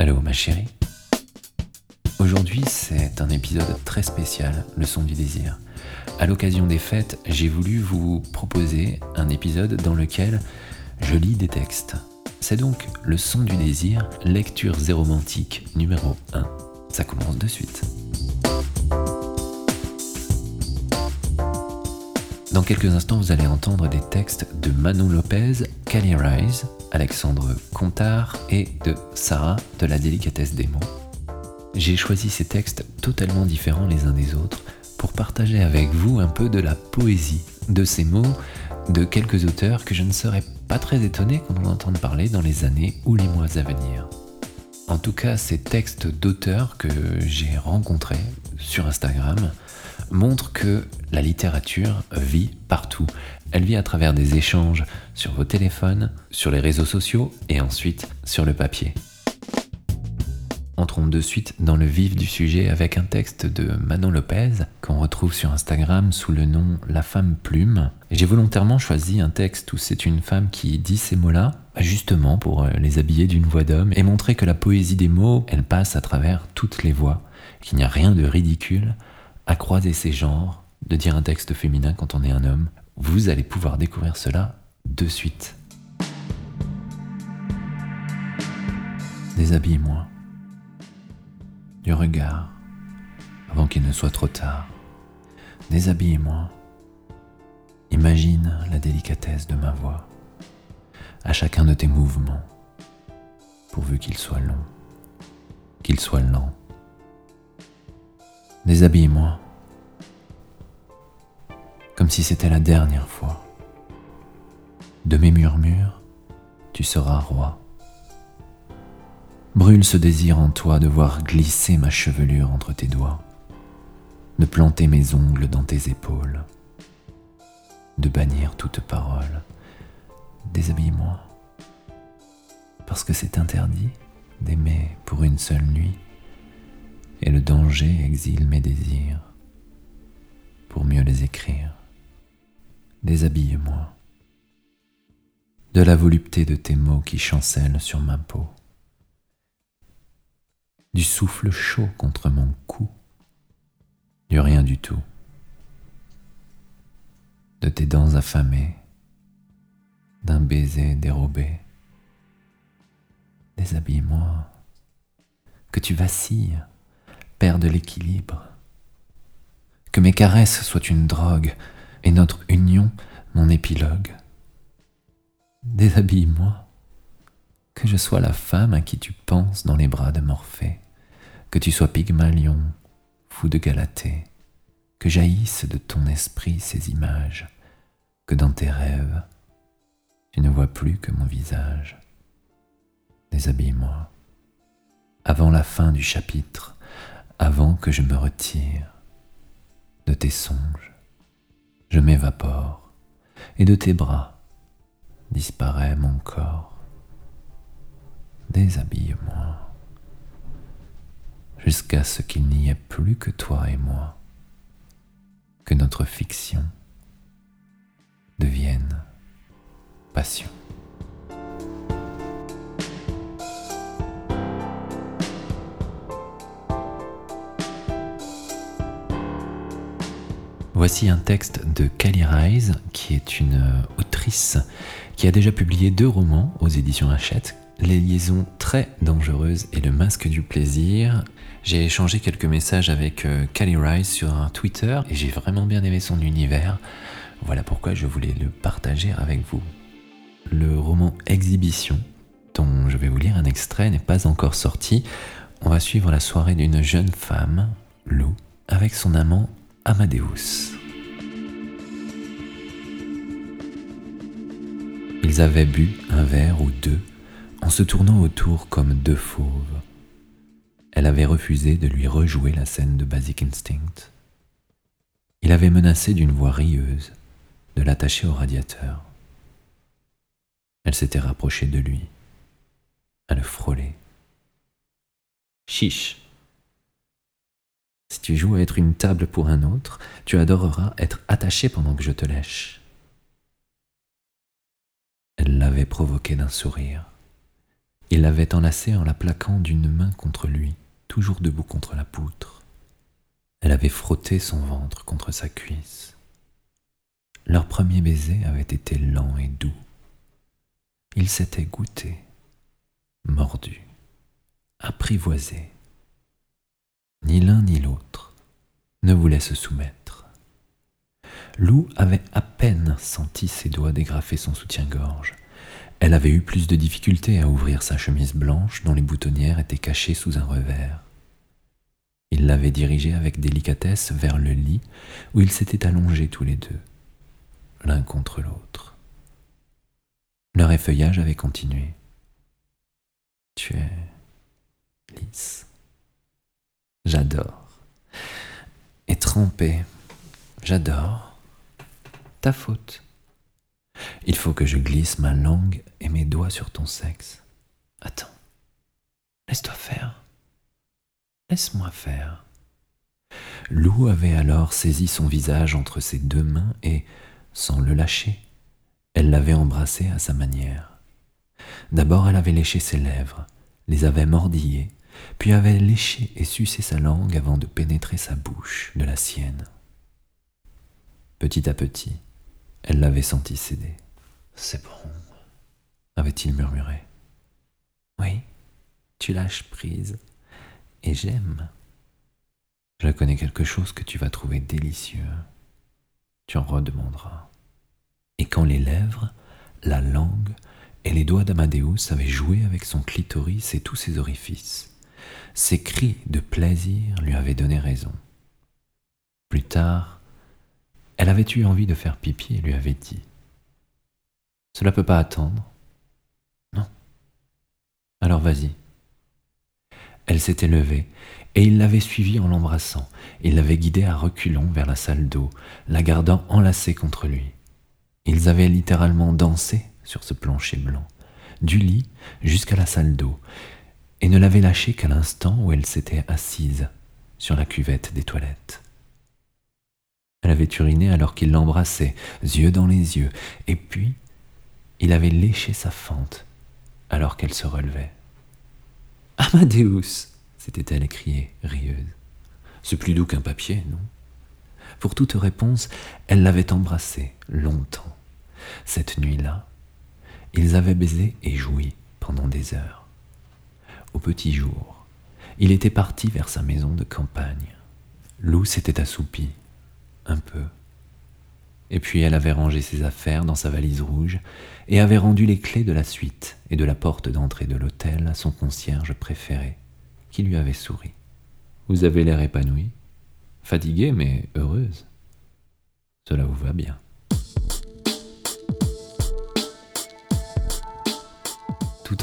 Allô ma chérie Aujourd'hui c'est un épisode très spécial, le son du désir. À l'occasion des fêtes, j'ai voulu vous proposer un épisode dans lequel je lis des textes. C'est donc le son du désir, lecture zéromantique numéro 1. Ça commence de suite. Dans quelques instants, vous allez entendre des textes de Manon Lopez, Kelly Rise, Alexandre Contard et de Sarah de la délicatesse des mots. J'ai choisi ces textes totalement différents les uns des autres pour partager avec vous un peu de la poésie de ces mots de quelques auteurs que je ne serais pas très étonné qu'on en entende parler dans les années ou les mois à venir. En tout cas, ces textes d'auteurs que j'ai rencontrés sur Instagram montrent que la littérature vit partout. Elle vit à travers des échanges sur vos téléphones, sur les réseaux sociaux et ensuite sur le papier. Entrons de suite dans le vif du sujet avec un texte de Manon Lopez qu'on retrouve sur Instagram sous le nom La femme plume. J'ai volontairement choisi un texte où c'est une femme qui dit ces mots-là, justement pour euh, les habiller d'une voix d'homme et montrer que la poésie des mots, elle passe à travers toutes les voix, qu'il n'y a rien de ridicule à croiser ces genres, de dire un texte féminin quand on est un homme. Vous allez pouvoir découvrir cela de suite. Déshabille-moi du regard avant qu'il ne soit trop tard. Déshabille-moi. Imagine la délicatesse de ma voix à chacun de tes mouvements, pourvu qu'il soit long, qu'il soit lent. Déshabille-moi, comme si c'était la dernière fois. De mes murmures, tu seras roi. Brûle ce désir en toi de voir glisser ma chevelure entre tes doigts, de planter mes ongles dans tes épaules, de bannir toute parole. Déshabille-moi, parce que c'est interdit d'aimer pour une seule nuit, et le danger exile mes désirs pour mieux les écrire. Déshabille-moi. De la volupté de tes mots qui chancellent sur ma peau. Du souffle chaud contre mon cou, du rien du tout, de tes dents affamées, d'un baiser dérobé. Déshabille-moi, que tu vacilles, perde l'équilibre, que mes caresses soient une drogue et notre union mon épilogue. Déshabille-moi que je sois la femme à qui tu penses dans les bras de Morphée, que tu sois Pygmalion, fou de Galatée, que jaillissent de ton esprit ces images, que dans tes rêves, tu ne vois plus que mon visage. Déshabille-moi. Avant la fin du chapitre, avant que je me retire de tes songes, je m'évapore, et de tes bras disparaît mon corps déshabille-moi, jusqu'à ce qu'il n'y ait plus que toi et moi, que notre fiction devienne passion. Voici un texte de Kelly Rise, qui est une autrice qui a déjà publié deux romans aux éditions Hachette, les liaisons très dangereuses et le masque du plaisir. J'ai échangé quelques messages avec euh, Callie Rice sur un Twitter et j'ai vraiment bien aimé son univers. Voilà pourquoi je voulais le partager avec vous. Le roman Exhibition, dont je vais vous lire un extrait, n'est pas encore sorti. On va suivre la soirée d'une jeune femme, Lou, avec son amant Amadeus. Ils avaient bu un verre ou deux en se tournant autour comme deux fauves. Elle avait refusé de lui rejouer la scène de Basic Instinct. Il avait menacé d'une voix rieuse de l'attacher au radiateur. Elle s'était rapprochée de lui, à le frôler. Chiche. Si tu joues à être une table pour un autre, tu adoreras être attaché pendant que je te lèche. Elle l'avait provoqué d'un sourire Il l'avait enlacée en la plaquant d'une main contre lui, toujours debout contre la poutre. Elle avait frotté son ventre contre sa cuisse. Leur premier baiser avait été lent et doux. Ils s'étaient goûtés, mordus, apprivoisés. Ni l'un ni l'autre ne voulait se soumettre. Lou avait à peine senti ses doigts dégrafer son soutien-gorge. Elle avait eu plus de difficulté à ouvrir sa chemise blanche dont les boutonnières étaient cachées sous un revers. Il l'avait dirigée avec délicatesse vers le lit où ils s'étaient allongés tous les deux, l'un contre l'autre. Leur effeuillage avait continué. Tu es lisse. J'adore. Et trempé. J'adore. Ta faute. Il faut que je glisse ma langue et mes doigts sur ton sexe. Attends. Laisse-toi faire. Laisse-moi faire. Lou avait alors saisi son visage entre ses deux mains et, sans le lâcher, elle l'avait embrassé à sa manière. D'abord elle avait léché ses lèvres, les avait mordillées, puis avait léché et sucé sa langue avant de pénétrer sa bouche de la sienne. Petit à petit, elle l'avait senti céder. C'est bon, avait-il murmuré. Oui, tu lâches prise et j'aime. Je connais quelque chose que tu vas trouver délicieux. Tu en redemanderas. Et quand les lèvres, la langue et les doigts d'Amadeus avaient joué avec son clitoris et tous ses orifices, ses cris de plaisir lui avaient donné raison. Plus tard, elle avait eu envie de faire pipi et lui avait dit Cela peut pas attendre Non. Alors vas-y. Elle s'était levée, et il l'avait suivie en l'embrassant. Il l'avait guidée à reculons vers la salle d'eau, la gardant enlacée contre lui. Ils avaient littéralement dansé sur ce plancher blanc, du lit jusqu'à la salle d'eau, et ne l'avaient lâchée qu'à l'instant où elle s'était assise sur la cuvette des toilettes. Elle avait uriné alors qu'il l'embrassait, yeux dans les yeux, et puis il avait léché sa fente alors qu'elle se relevait. Amadeus s'était-elle écriée, rieuse. C'est plus doux qu'un papier, non? Pour toute réponse, elle l'avait embrassé longtemps. Cette nuit-là, ils avaient baisé et joui pendant des heures. Au petit jour, il était parti vers sa maison de campagne. Lou s'était assoupie, un peu. Et puis elle avait rangé ses affaires dans sa valise rouge et avait rendu les clés de la suite et de la porte d'entrée de l'hôtel à son concierge préféré, qui lui avait souri. Vous avez l'air épanouie, fatiguée mais heureuse. Cela vous va bien.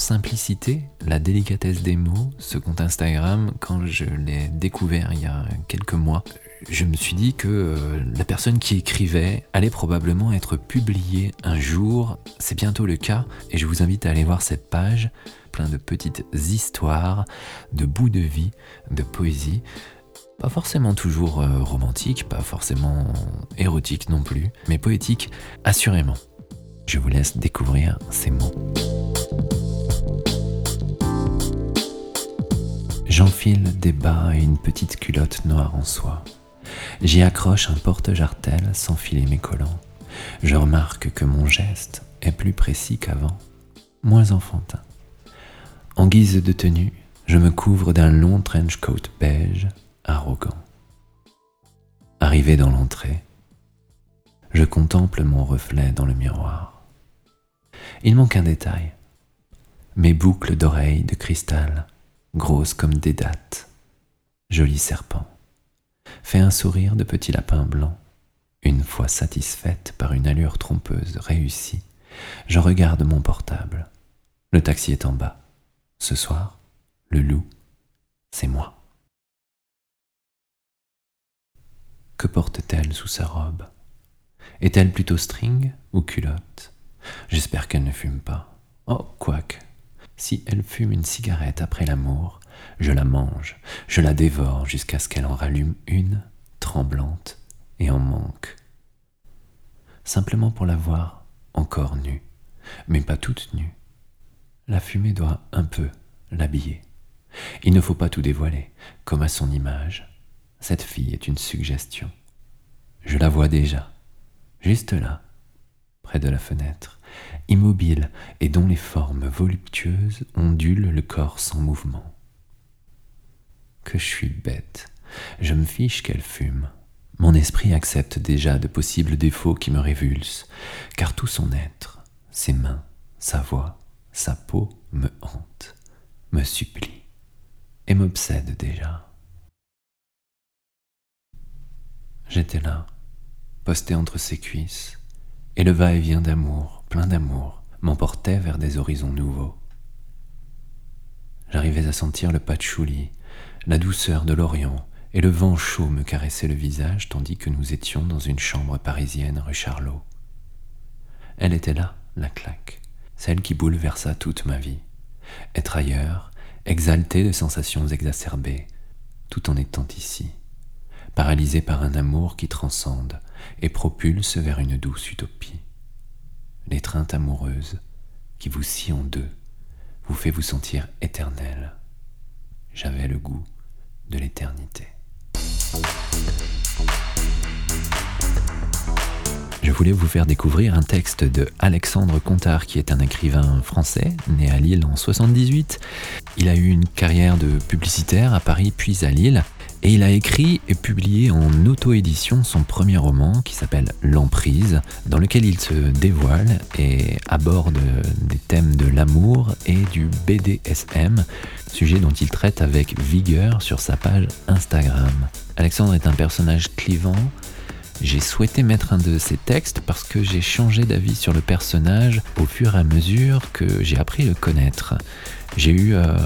Simplicité, la délicatesse des mots, ce compte Instagram, quand je l'ai découvert il y a quelques mois, je me suis dit que euh, la personne qui écrivait allait probablement être publiée un jour. C'est bientôt le cas et je vous invite à aller voir cette page, plein de petites histoires, de bouts de vie, de poésie. Pas forcément toujours euh, romantique, pas forcément érotique non plus, mais poétique assurément. Je vous laisse découvrir ces mots. J'enfile des bas et une petite culotte noire en soie. J'y accroche un porte-jartel sans filer mes collants. Je remarque que mon geste est plus précis qu'avant, moins enfantin. En guise de tenue, je me couvre d'un long trench coat beige, arrogant. Arrivé dans l'entrée, je contemple mon reflet dans le miroir. Il manque un détail. Mes boucles d'oreilles de cristal, grosses comme des dattes. Joli serpent fait un sourire de petit lapin blanc. Une fois satisfaite par une allure trompeuse réussie, je regarde mon portable. Le taxi est en bas. Ce soir, le loup, c'est moi. Que porte-t-elle sous sa robe? Est-elle plutôt string ou culotte? J'espère qu'elle ne fume pas. Oh, quoique, si elle fume une cigarette après l'amour, je la mange, je la dévore jusqu'à ce qu'elle en rallume une, tremblante, et en manque. Simplement pour la voir encore nue, mais pas toute nue. La fumée doit un peu l'habiller. Il ne faut pas tout dévoiler, comme à son image. Cette fille est une suggestion. Je la vois déjà, juste là, près de la fenêtre, immobile et dont les formes voluptueuses ondulent le corps sans mouvement. Que je suis bête, je me fiche qu'elle fume. Mon esprit accepte déjà de possibles défauts qui me révulsent, car tout son être, ses mains, sa voix, sa peau me hante, me supplie et m'obsède déjà. J'étais là, posté entre ses cuisses, et le va-et-vient d'amour, plein d'amour, m'emportait vers des horizons nouveaux. J'arrivais à sentir le patchouli, la douceur de l'Orient, et le vent chaud me caressait le visage tandis que nous étions dans une chambre parisienne rue Charlot. Elle était là, la claque, celle qui bouleversa toute ma vie. Être ailleurs, exalté de sensations exacerbées, tout en étant ici paralysé par un amour qui transcende et propulse vers une douce utopie. L'étreinte amoureuse qui vous scie en deux vous fait vous sentir éternel. J'avais le goût de l'éternité. Je voulais vous faire découvrir un texte de Alexandre Contard, qui est un écrivain français, né à Lille en 78. Il a eu une carrière de publicitaire à Paris puis à Lille. Et il a écrit et publié en auto-édition son premier roman qui s'appelle L'emprise, dans lequel il se dévoile et aborde des thèmes de l'amour et du BDSM, sujet dont il traite avec vigueur sur sa page Instagram. Alexandre est un personnage clivant. J'ai souhaité mettre un de ses textes parce que j'ai changé d'avis sur le personnage au fur et à mesure que j'ai appris à le connaître. J'ai eu, euh,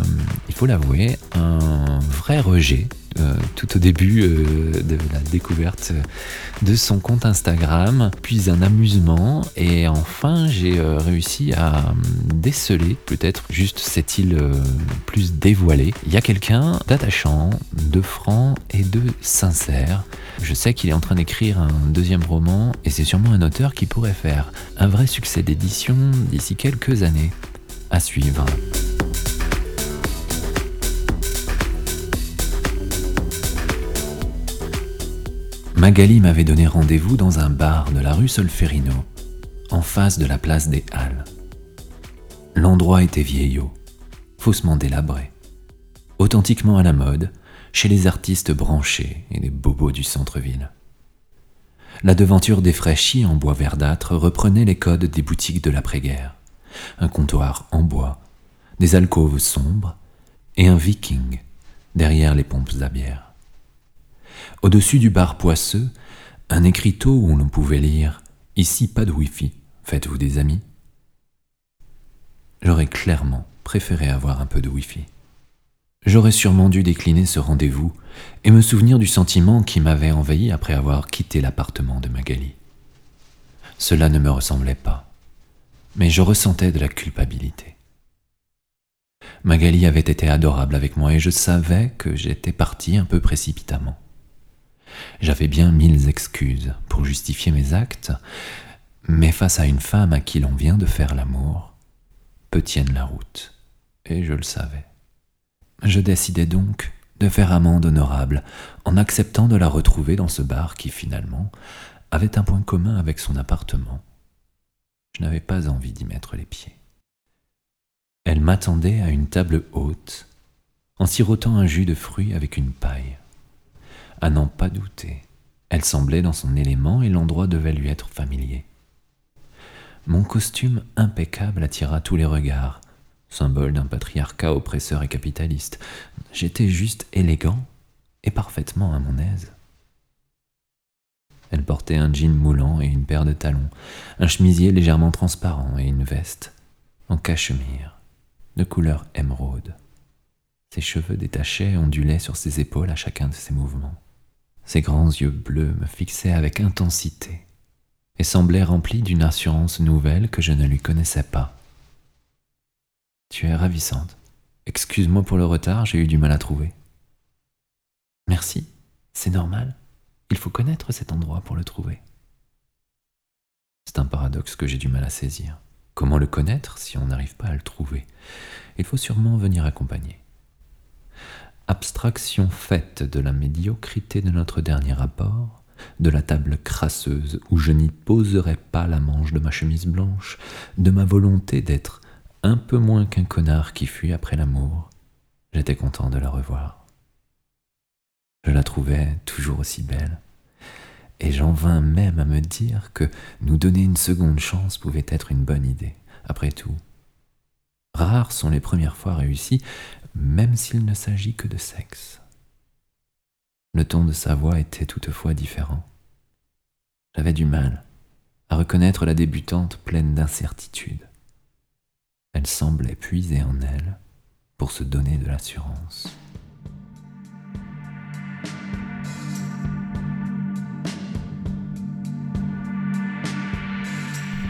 il faut l'avouer, un vrai rejet euh, tout au début euh, de la découverte de son compte Instagram, puis un amusement, et enfin j'ai euh, réussi à déceler, peut-être juste cette île plus dévoilée. Il y a quelqu'un d'attachant, de franc et de sincère. Je sais qu'il est en train d'écrire un deuxième roman, et c'est sûrement un auteur qui pourrait faire un vrai succès d'édition d'ici quelques années. À suivre. Magali m'avait donné rendez-vous dans un bar de la rue Solferino, en face de la place des Halles. L'endroit était vieillot, faussement délabré, authentiquement à la mode chez les artistes branchés et les bobos du centre-ville. La devanture défraîchie en bois verdâtre reprenait les codes des boutiques de l'après-guerre. Un comptoir en bois, des alcôves sombres et un viking derrière les pompes à bière. Au-dessus du bar poisseux, un écriteau où l'on pouvait lire Ici pas de Wi-Fi, faites-vous des amis J'aurais clairement préféré avoir un peu de Wi-Fi. J'aurais sûrement dû décliner ce rendez-vous et me souvenir du sentiment qui m'avait envahi après avoir quitté l'appartement de Magali. Cela ne me ressemblait pas, mais je ressentais de la culpabilité. Magali avait été adorable avec moi et je savais que j'étais parti un peu précipitamment. J'avais bien mille excuses pour justifier mes actes, mais face à une femme à qui l'on vient de faire l'amour, peu tienne la route, et je le savais. Je décidai donc de faire amende honorable en acceptant de la retrouver dans ce bar qui finalement avait un point commun avec son appartement. Je n'avais pas envie d'y mettre les pieds. Elle m'attendait à une table haute, en sirotant un jus de fruits avec une paille. À n'en pas douter, elle semblait dans son élément et l'endroit devait lui être familier. Mon costume impeccable attira tous les regards, symbole d'un patriarcat oppresseur et capitaliste. J'étais juste élégant et parfaitement à mon aise. Elle portait un jean moulant et une paire de talons, un chemisier légèrement transparent et une veste en cachemire de couleur émeraude. Ses cheveux détachés ondulaient sur ses épaules à chacun de ses mouvements. Ses grands yeux bleus me fixaient avec intensité et semblaient remplis d'une assurance nouvelle que je ne lui connaissais pas. Tu es ravissante. Excuse-moi pour le retard, j'ai eu du mal à trouver. Merci, c'est normal. Il faut connaître cet endroit pour le trouver. C'est un paradoxe que j'ai du mal à saisir. Comment le connaître si on n'arrive pas à le trouver? Il faut sûrement venir accompagner. Abstraction faite de la médiocrité de notre dernier rapport, de la table crasseuse où je n'y poserai pas la manche de ma chemise blanche, de ma volonté d'être un peu moins qu'un connard qui fuit après l'amour, j'étais content de la revoir. Je la trouvais toujours aussi belle, et j'en vins même à me dire que nous donner une seconde chance pouvait être une bonne idée. Après tout, rares sont les premières fois réussies, même s'il ne s'agit que de sexe. Le ton de sa voix était toutefois différent. J'avais du mal à reconnaître la débutante pleine d'incertitude. Elle semblait puiser en elle pour se donner de l'assurance.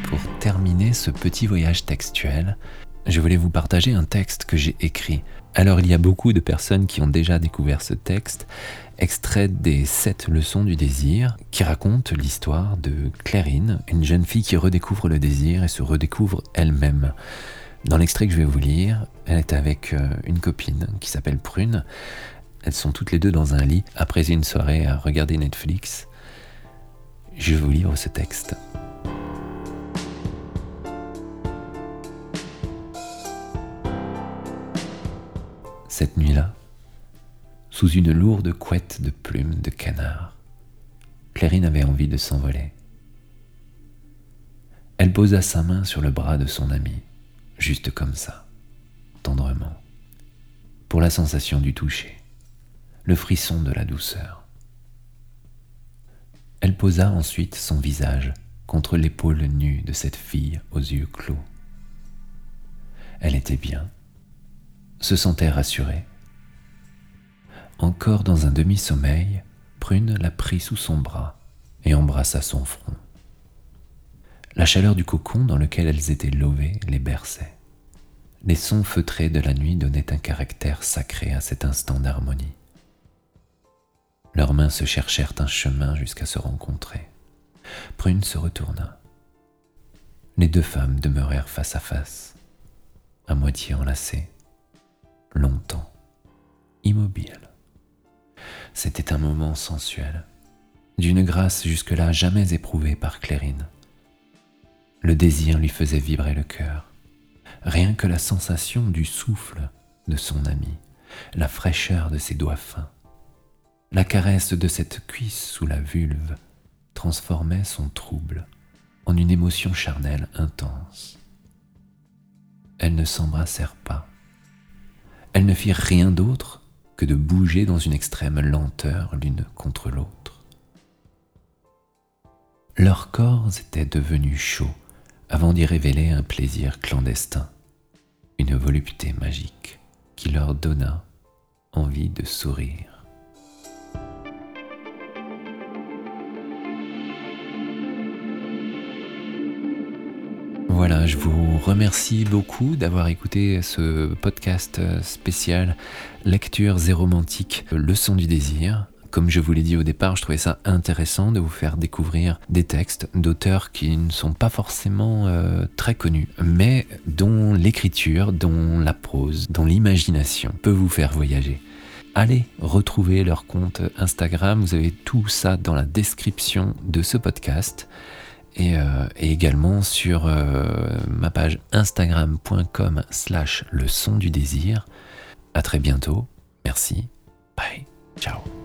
Pour terminer ce petit voyage textuel, je voulais vous partager un texte que j'ai écrit. Alors il y a beaucoup de personnes qui ont déjà découvert ce texte, extrait des sept leçons du désir, qui raconte l'histoire de Clairine, une jeune fille qui redécouvre le désir et se redécouvre elle-même. Dans l'extrait que je vais vous lire, elle est avec euh, une copine qui s'appelle Prune. Elles sont toutes les deux dans un lit après une soirée à regarder Netflix. Je vais vous lire ce texte. Cette nuit-là, sous une lourde couette de plumes de canard, Clairine avait envie de s'envoler. Elle posa sa main sur le bras de son ami, juste comme ça, tendrement, pour la sensation du toucher, le frisson de la douceur. Elle posa ensuite son visage contre l'épaule nue de cette fille aux yeux clos. Elle était bien, se sentait rassurée. Encore dans un demi-sommeil, Prune la prit sous son bras et embrassa son front. La chaleur du cocon dans lequel elles étaient levées les berçait. Les sons feutrés de la nuit donnaient un caractère sacré à cet instant d'harmonie. Leurs mains se cherchèrent un chemin jusqu'à se rencontrer. Prune se retourna. Les deux femmes demeurèrent face à face, à moitié enlacées longtemps, immobile. C'était un moment sensuel, d'une grâce jusque-là jamais éprouvée par Clérine. Le désir lui faisait vibrer le cœur. Rien que la sensation du souffle de son ami, la fraîcheur de ses doigts fins, la caresse de cette cuisse sous la vulve transformait son trouble en une émotion charnelle intense. Elles ne s'embrassèrent pas, elles ne firent rien d'autre que de bouger dans une extrême lenteur l'une contre l'autre. Leurs corps étaient devenus chauds avant d'y révéler un plaisir clandestin, une volupté magique qui leur donna envie de sourire. Voilà, je vous remercie beaucoup d'avoir écouté ce podcast spécial Lecture zéromantique, leçon du désir. Comme je vous l'ai dit au départ, je trouvais ça intéressant de vous faire découvrir des textes d'auteurs qui ne sont pas forcément euh, très connus, mais dont l'écriture, dont la prose, dont l'imagination peut vous faire voyager. Allez retrouver leur compte Instagram, vous avez tout ça dans la description de ce podcast. Euh, et, également sur euh, ma page instagram.com slash le son du désir. À très bientôt. Merci. Bye. Ciao.